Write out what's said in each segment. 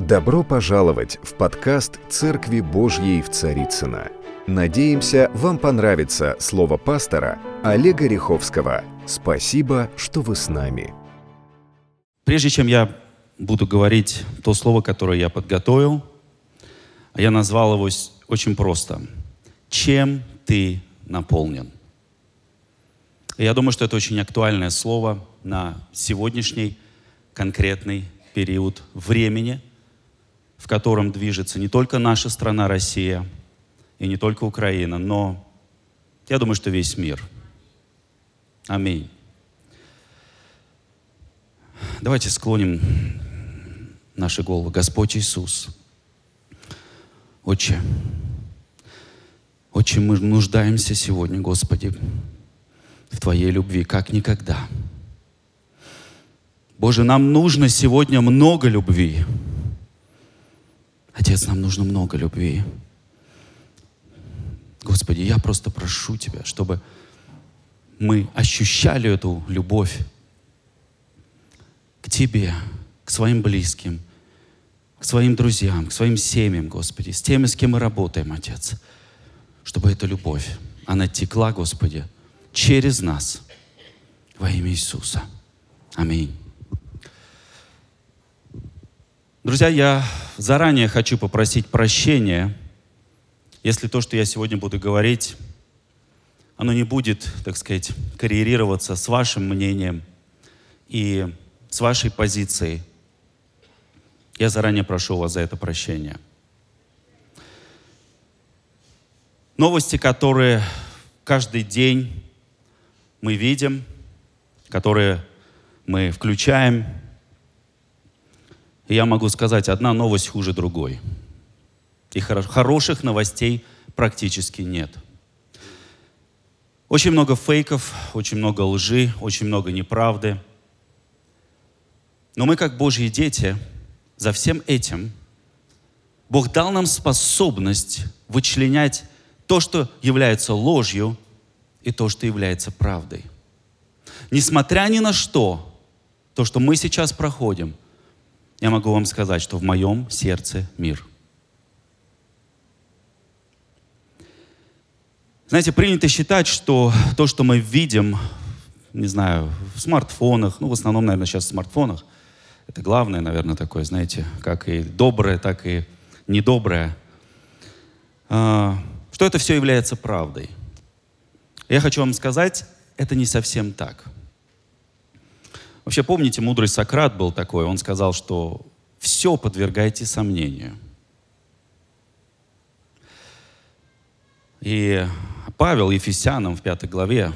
Добро пожаловать в подкаст «Церкви Божьей в Царицыно». Надеемся, вам понравится слово пастора Олега Риховского. Спасибо, что вы с нами. Прежде чем я буду говорить то слово, которое я подготовил, я назвал его очень просто. Чем ты наполнен? Я думаю, что это очень актуальное слово на сегодняшний конкретный период времени, в котором движется не только наша страна Россия и не только Украина, но я думаю, что весь мир. Аминь. Давайте склоним наши головы. Господь Иисус, Отче, Отче, мы нуждаемся сегодня, Господи, в Твоей любви, как никогда. Боже, нам нужно сегодня много любви. Отец, нам нужно много любви. Господи, я просто прошу Тебя, чтобы мы ощущали эту любовь к Тебе, к своим близким, к своим друзьям, к своим семьям, Господи, с теми, с кем мы работаем, Отец, чтобы эта любовь, она текла, Господи, через нас во имя Иисуса. Аминь. Друзья, я заранее хочу попросить прощения, если то, что я сегодня буду говорить, оно не будет, так сказать, коррелироваться с вашим мнением и с вашей позицией. Я заранее прошу вас за это прощение. Новости, которые каждый день мы видим, которые мы включаем – и я могу сказать, одна новость хуже другой. И хороших новостей практически нет. Очень много фейков, очень много лжи, очень много неправды. Но мы, как Божьи дети, за всем этим Бог дал нам способность вычленять то, что является ложью, и то, что является правдой. Несмотря ни на что, то, что мы сейчас проходим – я могу вам сказать, что в моем сердце мир. Знаете, принято считать, что то, что мы видим, не знаю, в смартфонах, ну, в основном, наверное, сейчас в смартфонах, это главное, наверное, такое, знаете, как и доброе, так и недоброе, а, что это все является правдой. Я хочу вам сказать, это не совсем так – Вообще, помните, мудрый Сократ был такой, он сказал, что все подвергайте сомнению. И Павел Ефесянам в пятой главе,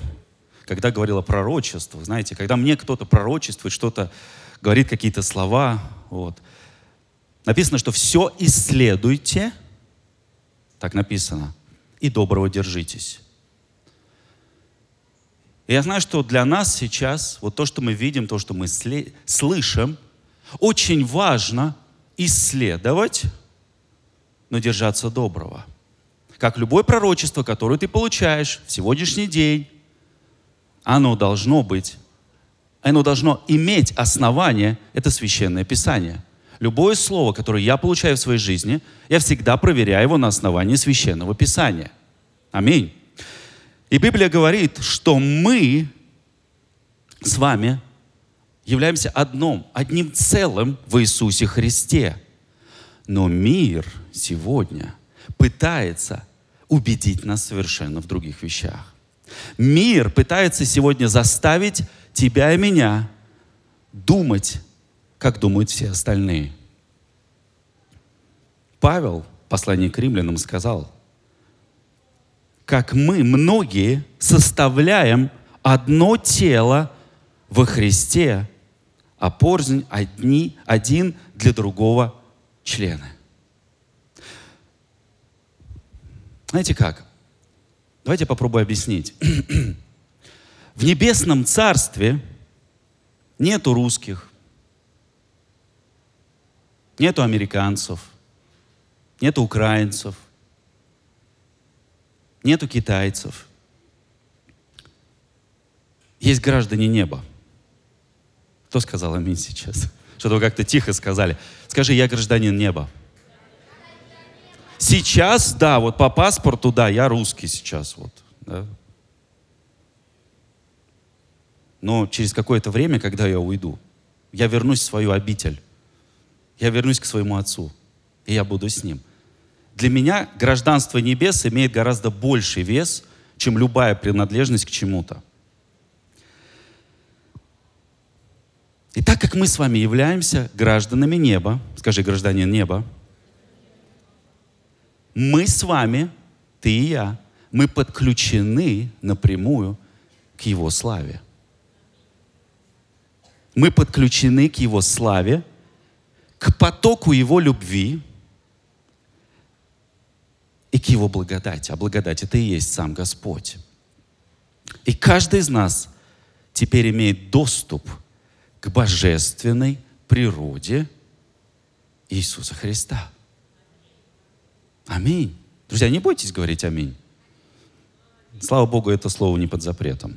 когда говорил о пророчествах, знаете, когда мне кто-то пророчествует, что-то говорит какие-то слова, вот, написано, что все исследуйте, так написано, и доброго держитесь. Я знаю, что для нас сейчас, вот то, что мы видим, то, что мы слышим, очень важно исследовать, но держаться доброго. Как любое пророчество, которое ты получаешь в сегодняшний день, оно должно быть, оно должно иметь основание, это священное писание. Любое слово, которое я получаю в своей жизни, я всегда проверяю его на основании священного писания. Аминь. И Библия говорит, что мы с вами являемся одном, одним целым в Иисусе Христе. Но мир сегодня пытается убедить нас совершенно в других вещах. Мир пытается сегодня заставить тебя и меня думать, как думают все остальные. Павел в послании к римлянам сказал – как мы, многие, составляем одно тело во Христе, а порознь одни, один для другого члена. Знаете как? Давайте попробую объяснить. В небесном царстве нету русских, нету американцев, нету украинцев – нету китайцев. Есть граждане неба. Кто сказал аминь сейчас? Что-то вы как-то тихо сказали. Скажи, я гражданин неба. Сейчас, да, вот по паспорту, да, я русский сейчас. Вот, да. Но через какое-то время, когда я уйду, я вернусь в свою обитель. Я вернусь к своему отцу. И я буду с ним. Для меня гражданство небес имеет гораздо больший вес, чем любая принадлежность к чему-то. И так как мы с вами являемся гражданами неба, скажи, гражданин неба, мы с вами, ты и я, мы подключены напрямую к Его славе. Мы подключены к Его славе, к потоку Его любви и к Его благодати. А благодать — это и есть сам Господь. И каждый из нас теперь имеет доступ к божественной природе Иисуса Христа. Аминь. Друзья, не бойтесь говорить аминь. Слава Богу, это слово не под запретом.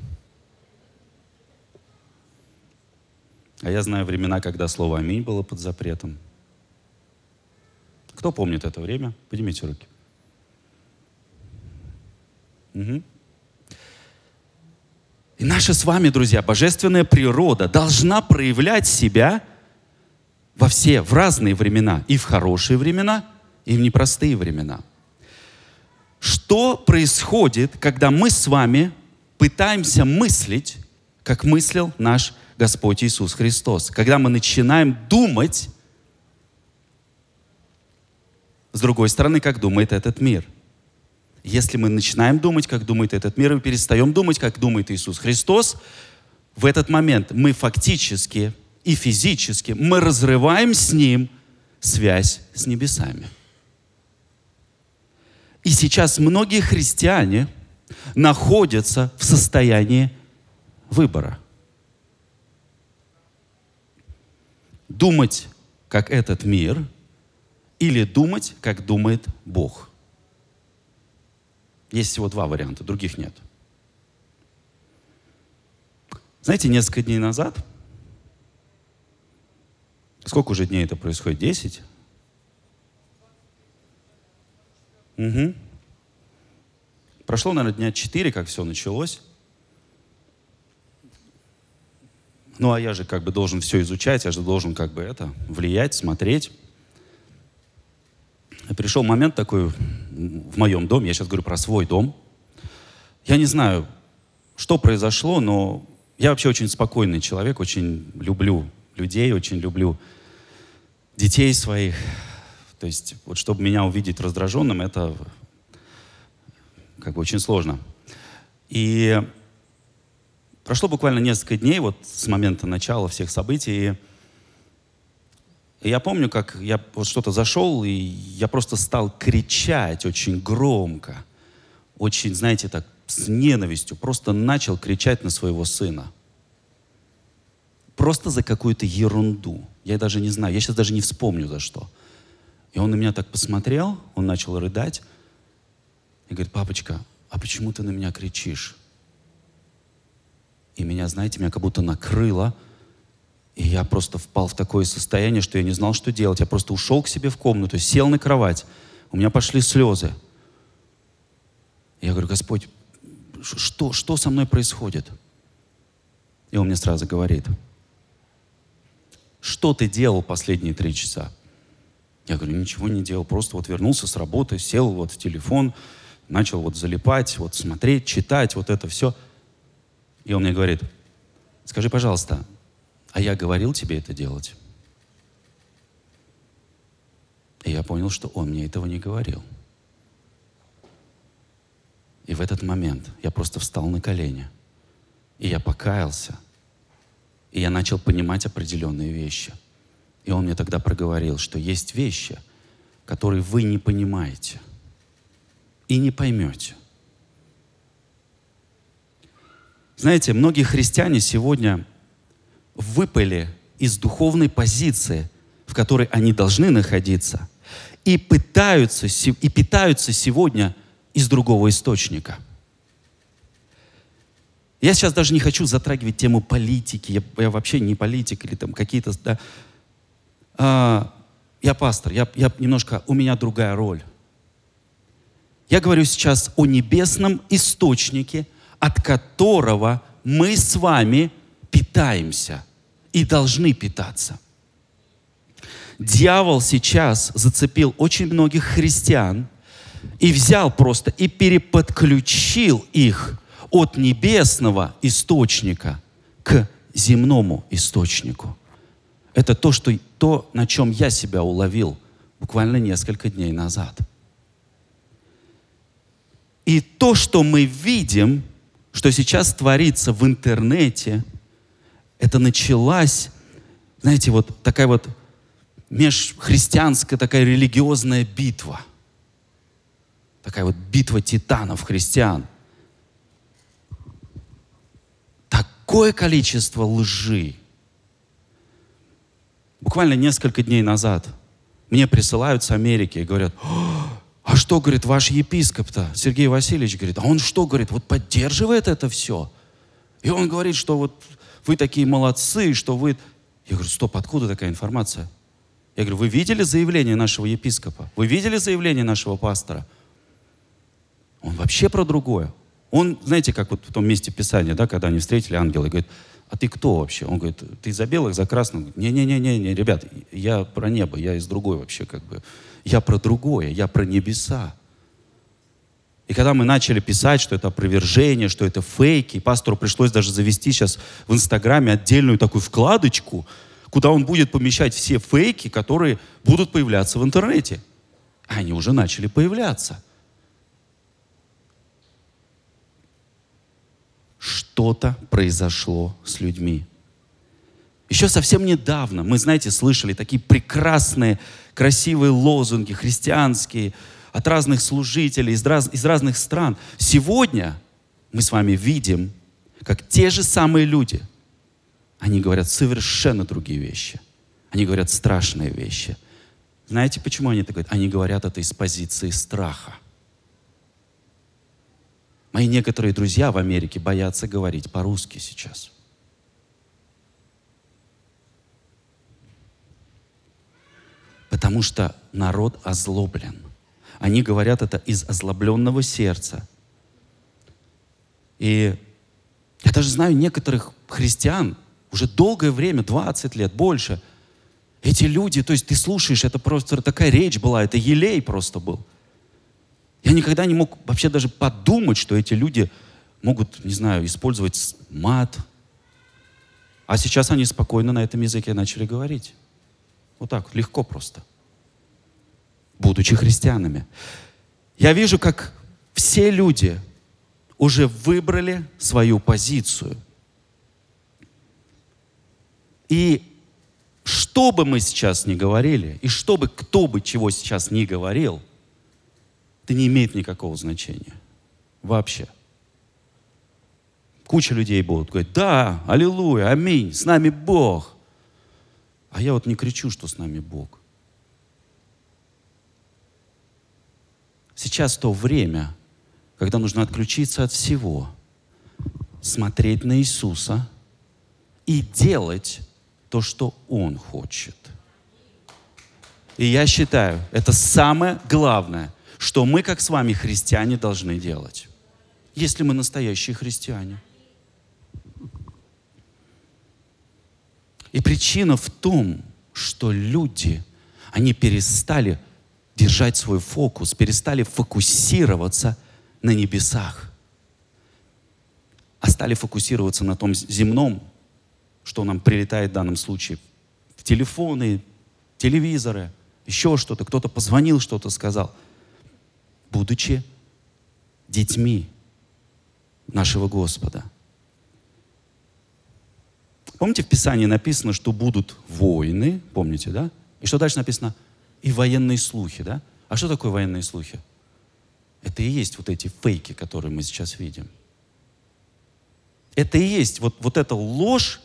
А я знаю времена, когда слово «аминь» было под запретом. Кто помнит это время? Поднимите руки. И наша с вами, друзья, божественная природа должна проявлять себя во все, в разные времена. И в хорошие времена, и в непростые времена. Что происходит, когда мы с вами пытаемся мыслить, как мыслил наш Господь Иисус Христос? Когда мы начинаем думать, с другой стороны, как думает этот мир. Если мы начинаем думать, как думает этот мир, и перестаем думать, как думает Иисус Христос, в этот момент мы фактически и физически мы разрываем с Ним связь с небесами. И сейчас многие христиане находятся в состоянии выбора. Думать, как этот мир, или думать, как думает Бог. Есть всего два варианта, других нет. Знаете, несколько дней назад, сколько уже дней это происходит? Десять? Угу. Прошло, наверное, дня четыре, как все началось. Ну, а я же как бы должен все изучать, я же должен как бы это, влиять, смотреть. Пришел момент такой в моем доме, я сейчас говорю про свой дом. Я не знаю, что произошло, но я вообще очень спокойный человек, очень люблю людей, очень люблю детей своих. То есть, вот чтобы меня увидеть раздраженным, это как бы очень сложно. И прошло буквально несколько дней вот с момента начала всех событий. И я помню, как я вот что-то зашел, и я просто стал кричать очень громко, очень, знаете, так, с ненавистью, просто начал кричать на своего сына. Просто за какую-то ерунду. Я даже не знаю, я сейчас даже не вспомню за что. И он на меня так посмотрел, он начал рыдать и говорит, папочка, а почему ты на меня кричишь? И меня, знаете, меня как будто накрыло, и я просто впал в такое состояние, что я не знал, что делать. Я просто ушел к себе в комнату, сел на кровать. У меня пошли слезы. Я говорю, Господь, что, что со мной происходит? И он мне сразу говорит, что ты делал последние три часа? Я говорю, ничего не делал, просто вот вернулся с работы, сел вот в телефон, начал вот залипать, вот смотреть, читать, вот это все. И он мне говорит, скажи, пожалуйста, а я говорил тебе это делать? И я понял, что он мне этого не говорил. И в этот момент я просто встал на колени. И я покаялся. И я начал понимать определенные вещи – и он мне тогда проговорил, что есть вещи, которые вы не понимаете и не поймете. Знаете, многие христиане сегодня выпали из духовной позиции, в которой они должны находиться, и пытаются и питаются сегодня из другого источника. Я сейчас даже не хочу затрагивать тему политики, я, я вообще не политик или там какие-то да, а, я пастор, я, я немножко, у меня другая роль. Я говорю сейчас о небесном источнике, от которого мы с вами питаемся и должны питаться. Дьявол сейчас зацепил очень многих христиан и взял просто и переподключил их от небесного источника к земному источнику. Это то, что, то, на чем я себя уловил буквально несколько дней назад. И то, что мы видим, что сейчас творится в интернете, это началась, знаете, вот такая вот межхристианская такая религиозная битва. Такая вот битва титанов христиан. Такое количество лжи. Буквально несколько дней назад мне присылают с Америки и говорят, а что, говорит, ваш епископ-то, Сергей Васильевич, говорит, а он что, говорит, вот поддерживает это все? И он говорит, что вот вы такие молодцы, что вы... Я говорю, стоп, откуда такая информация? Я говорю, вы видели заявление нашего епископа? Вы видели заявление нашего пастора? Он вообще про другое. Он, знаете, как вот в том месте Писания, да, когда они встретили ангела, и говорит, а ты кто вообще? Он говорит, ты за белых, за красных? Не-не-не-не, ребят, я про небо, я из другой вообще как бы. Я про другое, я про небеса. И когда мы начали писать, что это опровержение, что это фейки, пастору пришлось даже завести сейчас в Инстаграме отдельную такую вкладочку, куда он будет помещать все фейки, которые будут появляться в интернете. Они уже начали появляться. Что-то произошло с людьми. Еще совсем недавно мы, знаете, слышали такие прекрасные, красивые лозунги христианские от разных служителей из, раз, из разных стран. Сегодня мы с вами видим, как те же самые люди – они говорят совершенно другие вещи. Они говорят страшные вещи. Знаете, почему они это говорят? Они говорят это из позиции страха. Мои некоторые друзья в Америке боятся говорить по-русски сейчас. Потому что народ озлоблен. Они говорят это из озлобленного сердца. И я даже знаю некоторых христиан, уже долгое время, 20 лет, больше. Эти люди, то есть ты слушаешь, это просто такая речь была, это елей просто был. Я никогда не мог вообще даже подумать, что эти люди могут, не знаю, использовать мат. А сейчас они спокойно на этом языке начали говорить. Вот так, легко просто. Будучи христианами. Я вижу, как все люди уже выбрали свою позицию. И что бы мы сейчас ни говорили, и что бы кто бы чего сейчас ни говорил, это не имеет никакого значения. Вообще. Куча людей будут говорить, да, аллилуйя, аминь, с нами Бог. А я вот не кричу, что с нами Бог. Сейчас то время, когда нужно отключиться от всего, смотреть на Иисуса и делать то, что Он хочет. И я считаю, это самое главное, что мы, как с вами, христиане, должны делать. Если мы настоящие христиане. И причина в том, что люди, они перестали держать свой фокус, перестали фокусироваться на небесах, а стали фокусироваться на том земном, что нам прилетает в данном случае. В телефоны, телевизоры, еще что-то. Кто-то позвонил, что-то сказал. Будучи детьми нашего Господа. Помните, в Писании написано, что будут войны, помните, да? И что дальше написано? И военные слухи, да? А что такое военные слухи? Это и есть вот эти фейки, которые мы сейчас видим. Это и есть вот, вот эта ложь,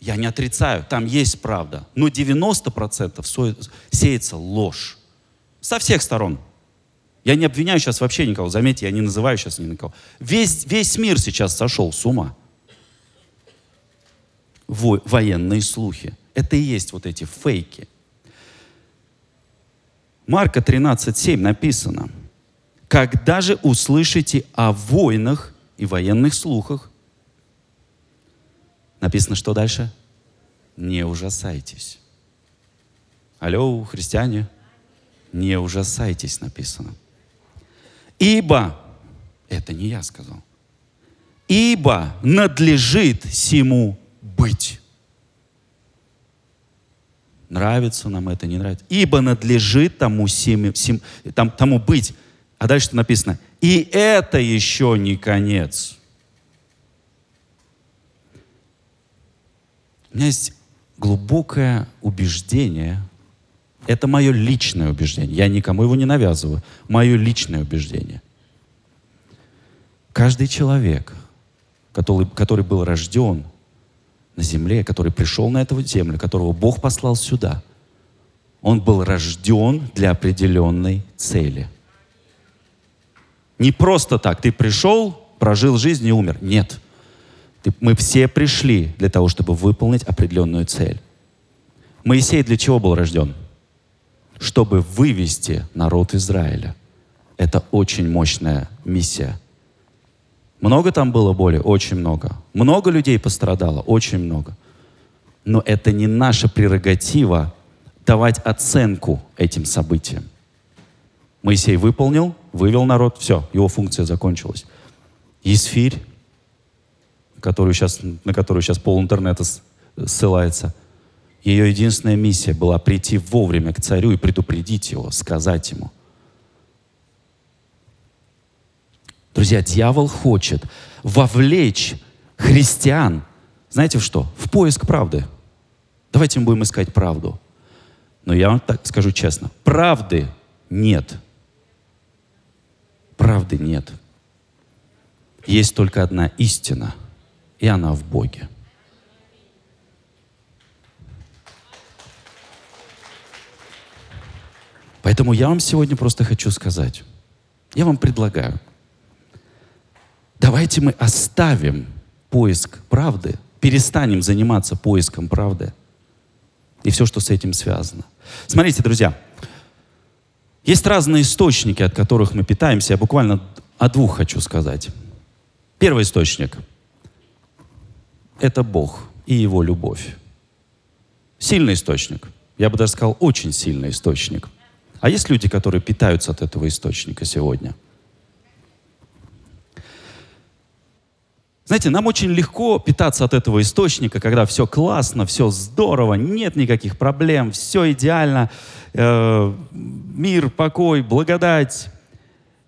я не отрицаю, там есть правда. Но 90% сеется ложь. Со всех сторон. Я не обвиняю сейчас вообще никого. Заметьте, я не называю сейчас ни на кого. Весь, весь мир сейчас сошел с ума. Во, военные слухи. Это и есть вот эти фейки. Марка 13.7 написано, «Когда же услышите о войнах и военных слухах, написано что дальше? Не ужасайтесь. Алло, христиане, не ужасайтесь, написано. Ибо, это не я сказал, ибо надлежит сему быть. Нравится нам это, не нравится. Ибо надлежит тому, семи, сем, там, тому быть. А дальше написано, и это еще не конец. У меня есть глубокое убеждение, это мое личное убеждение, я никому его не навязываю, мое личное убеждение. Каждый человек, который, который был рожден на земле, который пришел на эту землю, которого Бог послал сюда, он был рожден для определенной цели. Не просто так, ты пришел, прожил жизнь и умер. Нет. Ты, мы все пришли для того, чтобы выполнить определенную цель. Моисей для чего был рожден? Чтобы вывести народ Израиля. Это очень мощная миссия – много там было боли? Очень много. Много людей пострадало? Очень много. Но это не наша прерогатива давать оценку этим событиям. Моисей выполнил, вывел народ, все, его функция закончилась. Есфирь, которую сейчас, на которую сейчас пол интернета ссылается, ее единственная миссия была прийти вовремя к царю и предупредить его, сказать ему – Друзья, дьявол хочет вовлечь христиан, знаете в что? В поиск правды. Давайте мы будем искать правду. Но я вам так скажу честно, правды нет. Правды нет. Есть только одна истина, и она в Боге. Поэтому я вам сегодня просто хочу сказать, я вам предлагаю – Давайте мы оставим поиск правды, перестанем заниматься поиском правды и все, что с этим связано. Смотрите, друзья, есть разные источники, от которых мы питаемся. Я буквально о двух хочу сказать. Первый источник – это Бог и Его любовь. Сильный источник. Я бы даже сказал, очень сильный источник. А есть люди, которые питаются от этого источника сегодня – Знаете, нам очень легко питаться от этого источника, когда все классно, все здорово, нет никаких проблем, все идеально, э, мир, покой, благодать.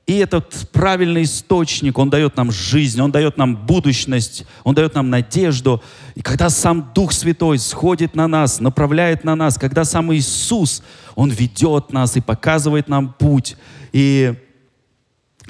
И этот правильный источник, он дает нам жизнь, он дает нам будущность, он дает нам надежду. И когда сам Дух Святой сходит на нас, направляет на нас, когда сам Иисус, он ведет нас и показывает нам путь, и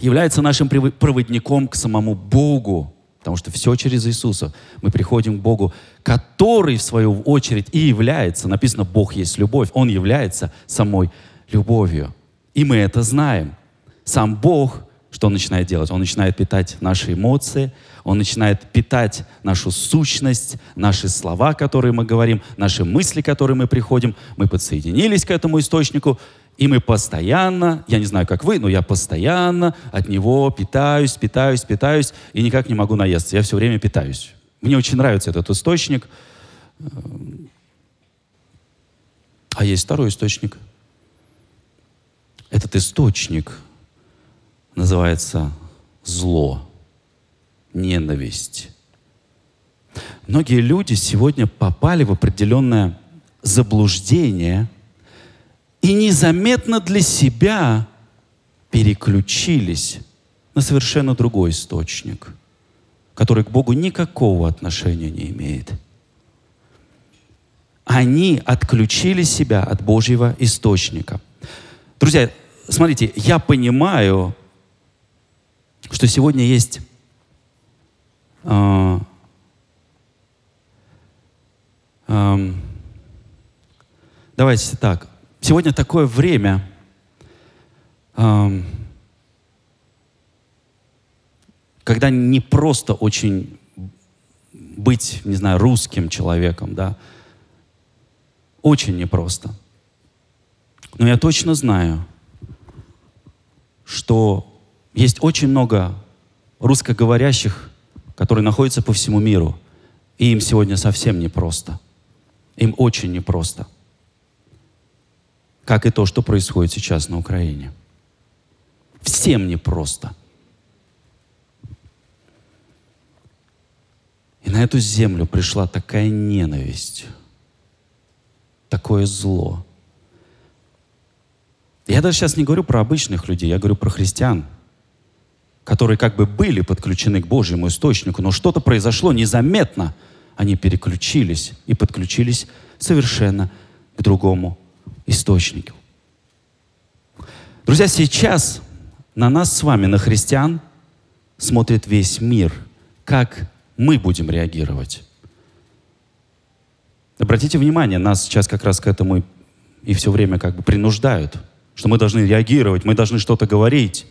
является нашим проводником к самому Богу, Потому что все через Иисуса. Мы приходим к Богу, который, в свою очередь, и является, написано, Бог есть любовь, Он является самой любовью. И мы это знаем. Сам Бог, что Он начинает делать? Он начинает питать наши эмоции, Он начинает питать нашу сущность, наши слова, которые мы говорим, наши мысли, которые мы приходим. Мы подсоединились к этому источнику, и мы постоянно, я не знаю, как вы, но я постоянно от него питаюсь, питаюсь, питаюсь, и никак не могу наесться. Я все время питаюсь. Мне очень нравится этот источник. А есть второй источник. Этот источник называется зло, ненависть. Многие люди сегодня попали в определенное заблуждение – и незаметно для себя переключились на совершенно другой источник, который к Богу никакого отношения не имеет. Они отключили себя от Божьего источника. Друзья, смотрите, я понимаю, что сегодня есть э, э, давайте так, Сегодня такое время, когда не просто очень быть, не знаю, русским человеком, да, очень непросто. Но я точно знаю, что есть очень много русскоговорящих, которые находятся по всему миру, и им сегодня совсем непросто. Им очень непросто. Как и то, что происходит сейчас на Украине. Всем непросто. И на эту землю пришла такая ненависть, такое зло. Я даже сейчас не говорю про обычных людей, я говорю про христиан, которые как бы были подключены к Божьему источнику, но что-то произошло незаметно. Они переключились и подключились совершенно к другому источнику. Друзья, сейчас на нас с вами, на христиан, смотрит весь мир. Как мы будем реагировать? Обратите внимание, нас сейчас как раз к этому и все время как бы принуждают, что мы должны реагировать, мы должны что-то говорить.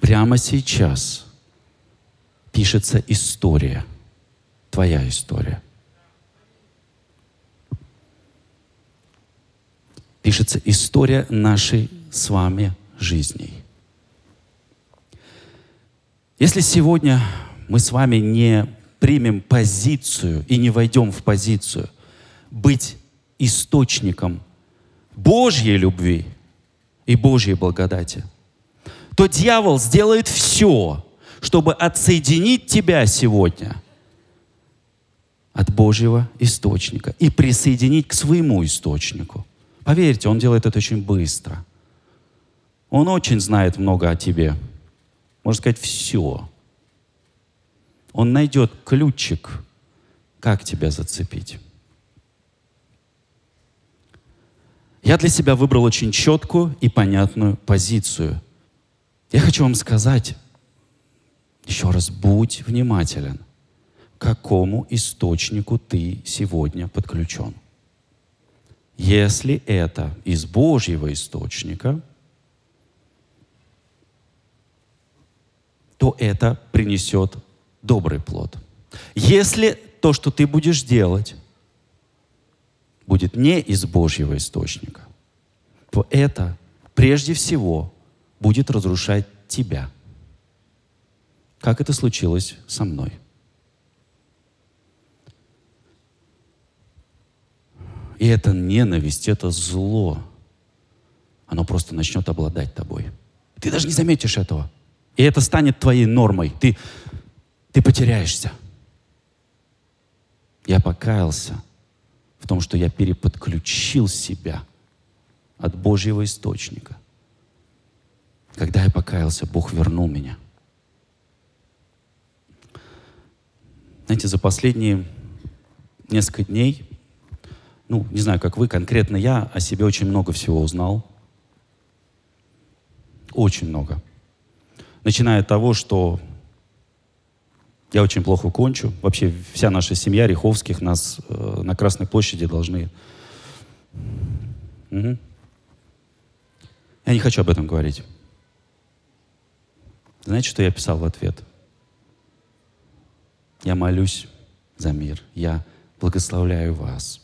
Прямо сейчас пишется история, твоя история. Пишется история нашей с вами жизней. Если сегодня мы с вами не примем позицию и не войдем в позицию быть источником Божьей любви и Божьей благодати – то дьявол сделает все, чтобы отсоединить тебя сегодня от Божьего источника и присоединить к своему источнику. Поверьте, он делает это очень быстро. Он очень знает много о тебе. Можно сказать, все. Он найдет ключик, как тебя зацепить. Я для себя выбрал очень четкую и понятную позицию – я хочу вам сказать, еще раз, будь внимателен, к какому источнику ты сегодня подключен. Если это из Божьего источника, то это принесет добрый плод. Если то, что ты будешь делать, будет не из Божьего источника, то это прежде всего будет разрушать тебя. Как это случилось со мной. И эта ненависть, это зло, оно просто начнет обладать тобой. Ты даже не заметишь этого. И это станет твоей нормой. Ты, ты потеряешься. Я покаялся в том, что я переподключил себя от Божьего источника. Когда я покаялся, Бог вернул меня. Знаете, за последние несколько дней, ну, не знаю, как вы, конкретно я о себе очень много всего узнал. Очень много. Начиная от того, что я очень плохо кончу. Вообще вся наша семья Риховских нас э, на Красной площади должны... Угу. Я не хочу об этом говорить. Знаете, что я писал в ответ? Я молюсь за мир. Я благословляю вас.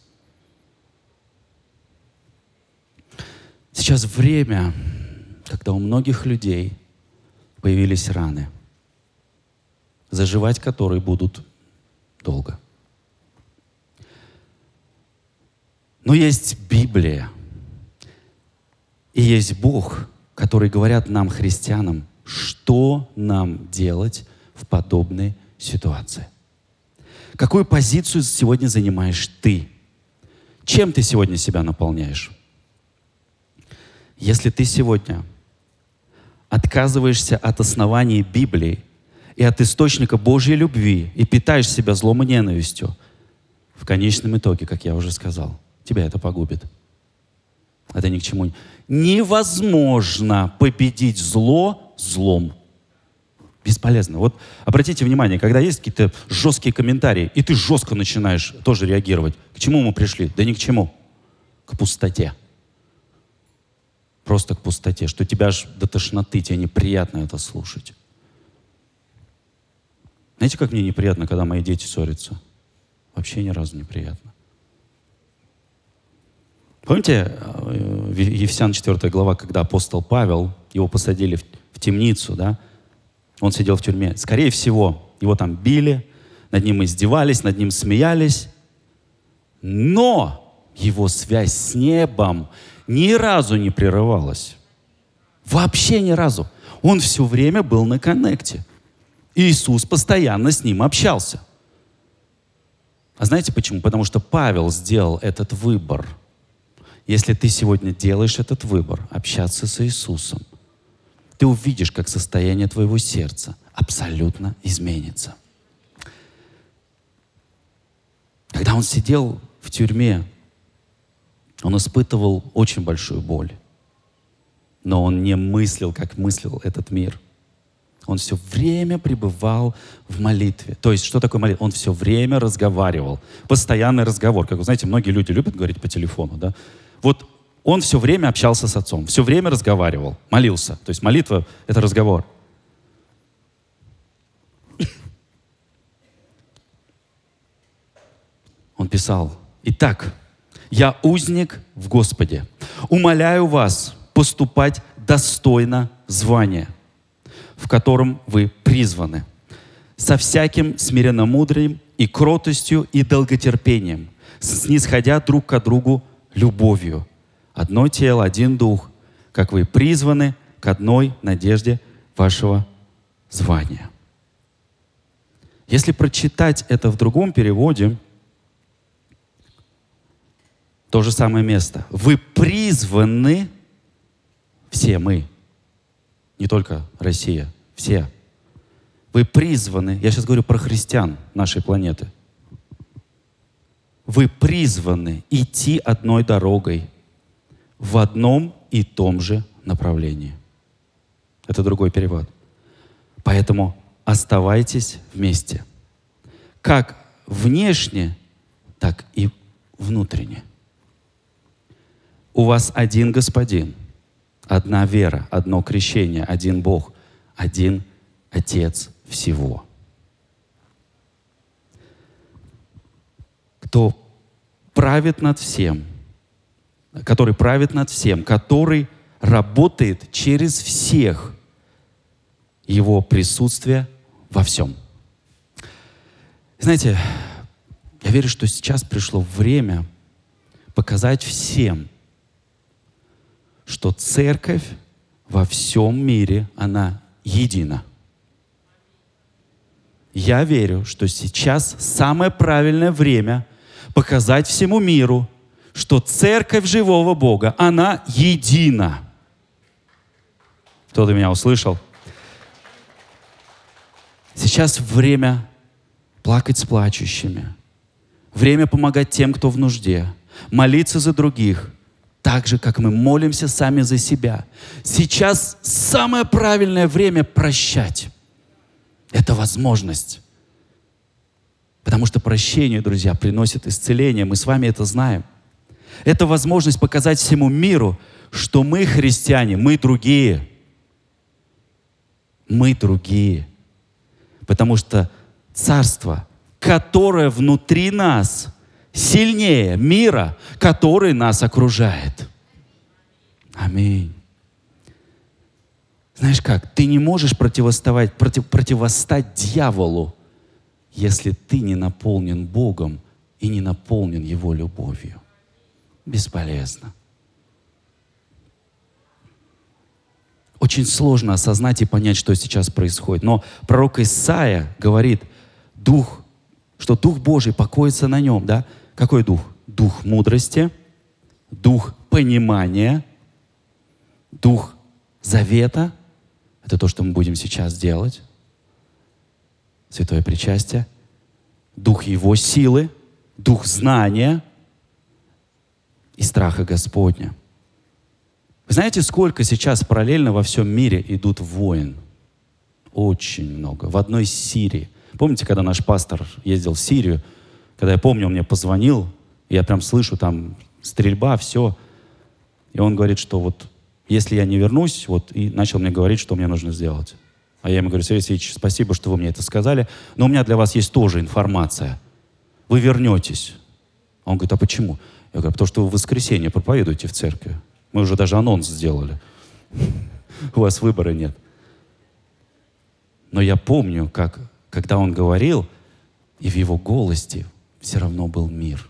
Сейчас время, когда у многих людей появились раны, заживать которые будут долго. Но есть Библия, и есть Бог, который говорят нам, христианам, что нам делать в подобной ситуации. Какую позицию сегодня занимаешь ты? Чем ты сегодня себя наполняешь? Если ты сегодня отказываешься от оснований Библии и от источника Божьей любви и питаешь себя злом и ненавистью, в конечном итоге, как я уже сказал, тебя это погубит. Это ни к чему. Невозможно победить зло злом. Бесполезно. Вот обратите внимание, когда есть какие-то жесткие комментарии, и ты жестко начинаешь тоже реагировать. К чему мы пришли? Да ни к чему. К пустоте. Просто к пустоте, что тебя аж до тошноты, тебе неприятно это слушать. Знаете, как мне неприятно, когда мои дети ссорятся? Вообще ни разу неприятно. Помните, э, Ефесян 4 глава, когда апостол Павел, его посадили в, в темницу, да? Он сидел в тюрьме. Скорее всего, его там били, над ним издевались, над ним смеялись. Но его связь с небом ни разу не прерывалась. Вообще ни разу. Он все время был на коннекте. Иисус постоянно с ним общался. А знаете почему? Потому что Павел сделал этот выбор. Если ты сегодня делаешь этот выбор, общаться с Иисусом, ты увидишь, как состояние твоего сердца абсолютно изменится. Когда он сидел в тюрьме, он испытывал очень большую боль. Но он не мыслил, как мыслил этот мир. Он все время пребывал в молитве. То есть, что такое молитва? Он все время разговаривал. Постоянный разговор. Как вы знаете, многие люди любят говорить по телефону. Да? Вот он все время общался с отцом, все время разговаривал, молился. То есть молитва — это разговор. Он писал, «Итак, я узник в Господе. Умоляю вас поступать достойно звания, в котором вы призваны, со всяким смиренномудрием и кротостью и долготерпением, снисходя друг к другу любовью. Одно тело, один дух, как вы призваны к одной надежде вашего звания. Если прочитать это в другом переводе, то же самое место. Вы призваны, все мы, не только Россия, все. Вы призваны, я сейчас говорю про христиан нашей планеты. Вы призваны идти одной дорогой в одном и том же направлении. Это другой перевод. Поэтому оставайтесь вместе. Как внешне, так и внутренне. У вас один Господин, одна вера, одно крещение, один Бог, один Отец всего. Кто правит над всем, который правит над всем, который работает через всех его присутствие во всем. Знаете, я верю, что сейчас пришло время показать всем, что церковь во всем мире, она едина. Я верю, что сейчас самое правильное время показать всему миру, что церковь живого Бога, она едина. Кто-то меня услышал? Сейчас время плакать с плачущими, время помогать тем, кто в нужде, молиться за других – так же, как мы молимся сами за себя. Сейчас самое правильное время прощать. Это возможность. Потому что прощение, друзья, приносит исцеление. Мы с вами это знаем. Это возможность показать всему миру, что мы христиане, мы другие. Мы другие. Потому что царство, которое внутри нас – сильнее мира, который нас окружает. Аминь. Знаешь как, ты не можешь противоставать, против, противостать дьяволу, если ты не наполнен Богом и не наполнен Его любовью. Бесполезно. Очень сложно осознать и понять, что сейчас происходит. Но пророк Исаия говорит, Дух, что Дух Божий покоится на нем, да? Какой дух? Дух мудрости, дух понимания, дух завета. Это то, что мы будем сейчас делать. Святое причастие. Дух Его силы, дух знания и страха Господня. Вы знаете, сколько сейчас параллельно во всем мире идут войн? Очень много. В одной Сирии. Помните, когда наш пастор ездил в Сирию, когда я помню, он мне позвонил, я прям слышу там стрельба, все. И он говорит, что вот если я не вернусь, вот, и начал мне говорить, что мне нужно сделать. А я ему говорю, Сергей Сергеевич, спасибо, что вы мне это сказали, но у меня для вас есть тоже информация. Вы вернетесь. Он говорит, а почему? Я говорю, потому что вы в воскресенье проповедуете в церкви. Мы уже даже анонс сделали. У вас выбора нет. Но я помню, как, когда он говорил, и в его голосе все равно был мир.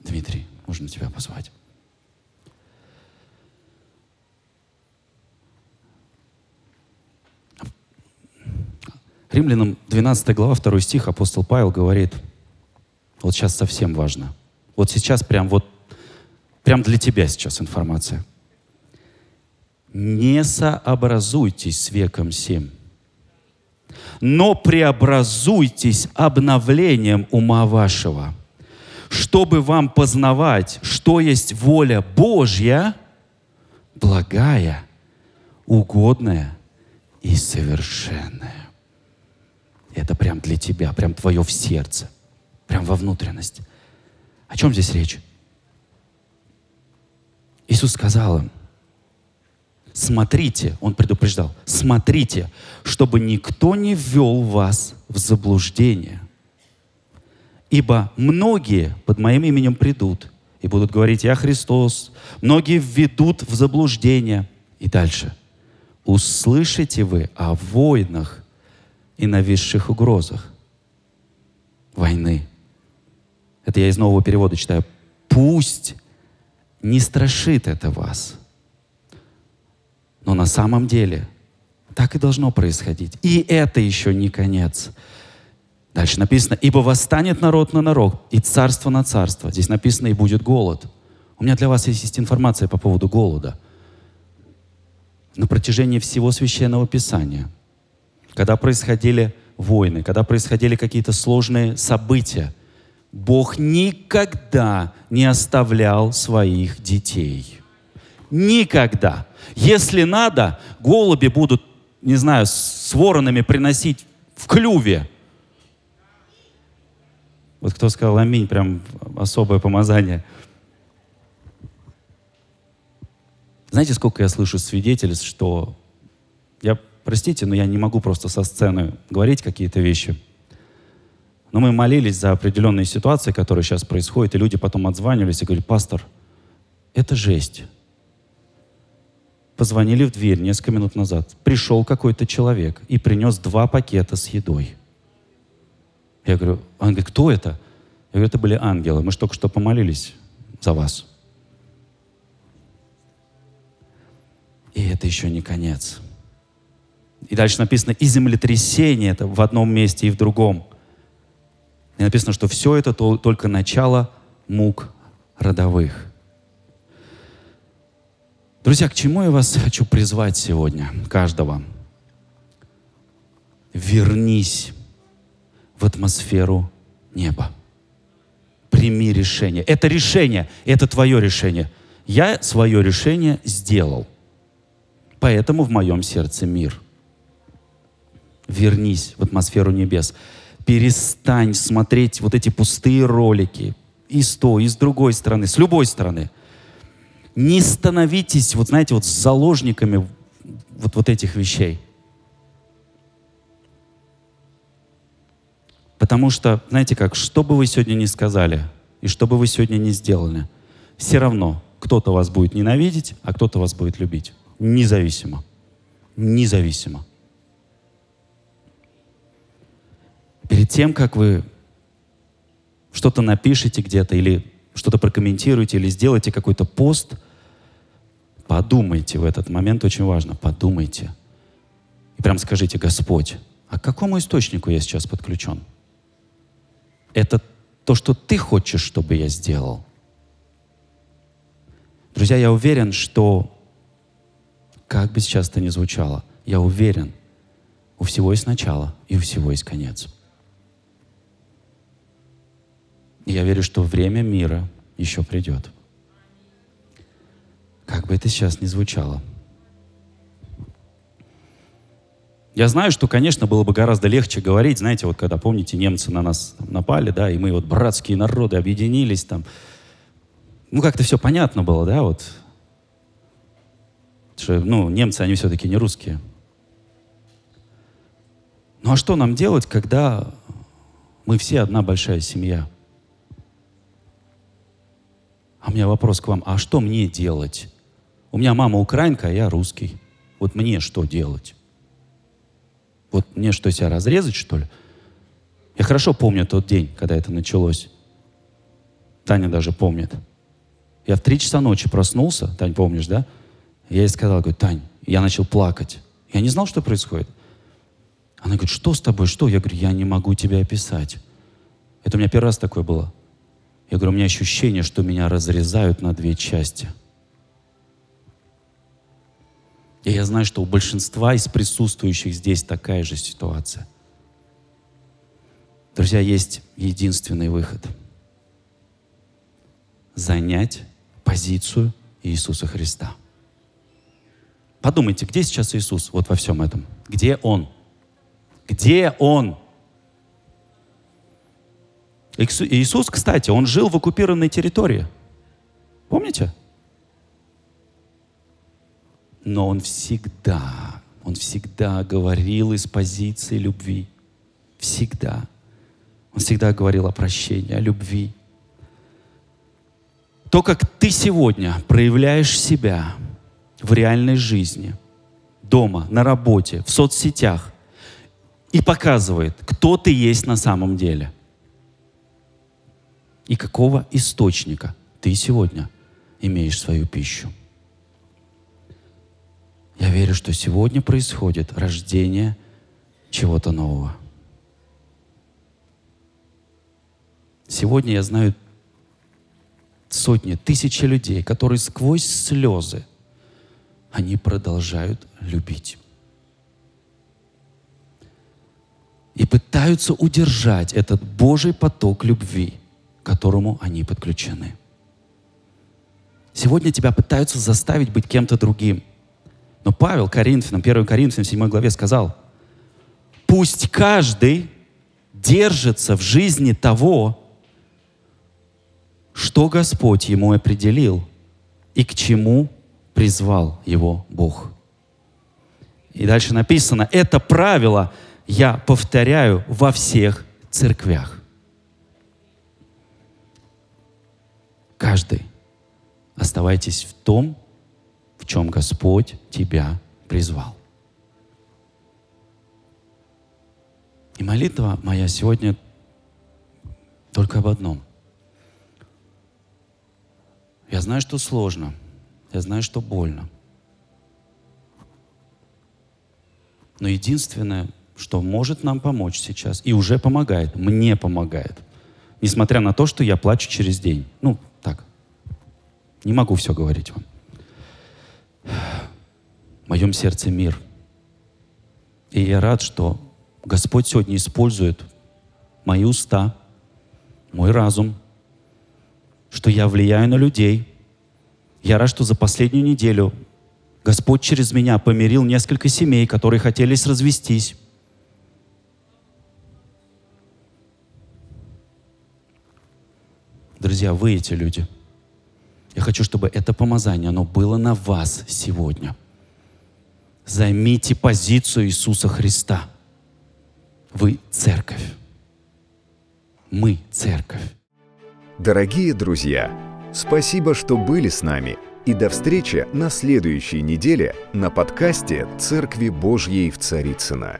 Дмитрий, можно тебя позвать? Римлянам 12 глава, 2 стих, апостол Павел говорит, вот сейчас совсем важно. Вот сейчас прям вот, прям для тебя сейчас информация. Не сообразуйтесь с веком семь, но преобразуйтесь обновлением ума вашего, чтобы вам познавать, что есть воля Божья, благая, угодная и совершенная. Это прям для тебя, прям твое в сердце, прям во внутренность. О чем здесь речь? Иисус сказал им, смотрите, Он предупреждал, смотрите, чтобы никто не ввел вас в заблуждение. Ибо многие под моим именем придут и будут говорить, я Христос. Многие введут в заблуждение. И дальше. Услышите вы о войнах и нависших угрозах войны. Это я из нового перевода читаю. Пусть не страшит это вас. Но на самом деле так и должно происходить. И это еще не конец. Дальше написано, ибо восстанет народ на народ, и царство на царство. Здесь написано, и будет голод. У меня для вас есть информация по поводу голода. На протяжении всего священного писания – когда происходили войны, когда происходили какие-то сложные события, Бог никогда не оставлял своих детей. Никогда. Если надо, голуби будут, не знаю, с воронами приносить в клюве. Вот кто сказал аминь, прям особое помазание. Знаете, сколько я слышу свидетельств, что я Простите, но я не могу просто со сцены говорить какие-то вещи. Но мы молились за определенные ситуации, которые сейчас происходят, и люди потом отзванивались и говорили, пастор, это жесть. Позвонили в дверь несколько минут назад. Пришел какой-то человек и принес два пакета с едой. Я говорю, он говорит, кто это? Я говорю, это были ангелы. Мы же только что помолились за вас. И это еще не конец. И дальше написано, и землетрясение это в одном месте и в другом. И написано, что все это только начало мук родовых. Друзья, к чему я вас хочу призвать сегодня, каждого? Вернись в атмосферу неба. Прими решение. Это решение, это твое решение. Я свое решение сделал. Поэтому в моем сердце мир – вернись в атмосферу небес. Перестань смотреть вот эти пустые ролики и с той, и с другой стороны, с любой стороны. Не становитесь, вот знаете, вот заложниками вот, вот этих вещей. Потому что, знаете как, что бы вы сегодня ни сказали, и что бы вы сегодня ни сделали, все равно кто-то вас будет ненавидеть, а кто-то вас будет любить. Независимо. Независимо. перед тем, как вы что-то напишете где-то или что-то прокомментируете или сделаете какой-то пост, подумайте в этот момент, очень важно, подумайте. И прям скажите, Господь, а к какому источнику я сейчас подключен? Это то, что ты хочешь, чтобы я сделал. Друзья, я уверен, что, как бы сейчас это ни звучало, я уверен, у всего есть начало и у всего есть конец. И я верю, что время мира еще придет. Как бы это сейчас ни звучало. Я знаю, что, конечно, было бы гораздо легче говорить, знаете, вот когда, помните, немцы на нас там, напали, да, и мы вот братские народы объединились там. Ну, как-то все понятно было, да, вот. Что, ну, немцы, они все-таки не русские. Ну, а что нам делать, когда мы все одна большая семья – А у меня вопрос к вам, а что мне делать? У меня мама украинка, а я русский. Вот мне что делать? Вот мне что, себя разрезать, что ли? Я хорошо помню тот день, когда это началось. Таня даже помнит. Я в три часа ночи проснулся, Тань, помнишь, да? Я ей сказал, говорю, Тань, я начал плакать. Я не знал, что происходит. Она говорит, что с тобой, что? Я говорю, я не могу тебя описать. Это у меня первый раз такое было. Я говорю, у меня ощущение, что меня разрезают на две части. И я знаю, что у большинства из присутствующих здесь такая же ситуация. Друзья, есть единственный выход. Занять позицию Иисуса Христа. Подумайте, где сейчас Иисус вот во всем этом? Где Он? Где Он? Иисус, кстати, Он жил в оккупированной территории. Помните? Но Он всегда, Он всегда говорил из позиции любви. Всегда. Он всегда говорил о прощении, о любви. То, как ты сегодня проявляешь себя в реальной жизни, дома, на работе, в соцсетях, и показывает, кто ты есть на самом деле. И какого источника ты сегодня имеешь свою пищу. Я верю, что сегодня происходит рождение чего-то нового. Сегодня я знаю сотни, тысячи людей, которые сквозь слезы, они продолжают любить. И пытаются удержать этот Божий поток любви, к которому они подключены. Сегодня тебя пытаются заставить быть кем-то другим. Но Павел Коринфянам, 1 Коринфянам, 7 главе сказал, пусть каждый держится в жизни того, что Господь ему определил и к чему призвал его Бог. И дальше написано, это правило я повторяю во всех церквях. Каждый оставайтесь в том, в чем Господь тебя призвал. И молитва моя сегодня только об одном. Я знаю, что сложно. Я знаю, что больно. Но единственное, что может нам помочь сейчас, и уже помогает, мне помогает, несмотря на то, что я плачу через день. Ну, так. Не могу все говорить вам. В моем сердце мир. И я рад, что Господь сегодня использует мои уста, мой разум – что я влияю на людей. Я рад, что за последнюю неделю Господь через меня помирил несколько семей, которые хотелись развестись. Друзья, вы эти люди. Я хочу, чтобы это помазание, оно было на вас сегодня. Займите позицию Иисуса Христа. Вы церковь. Мы церковь. Дорогие друзья, спасибо, что были с нами. И до встречи на следующей неделе на подкасте «Церкви Божьей в Царицына.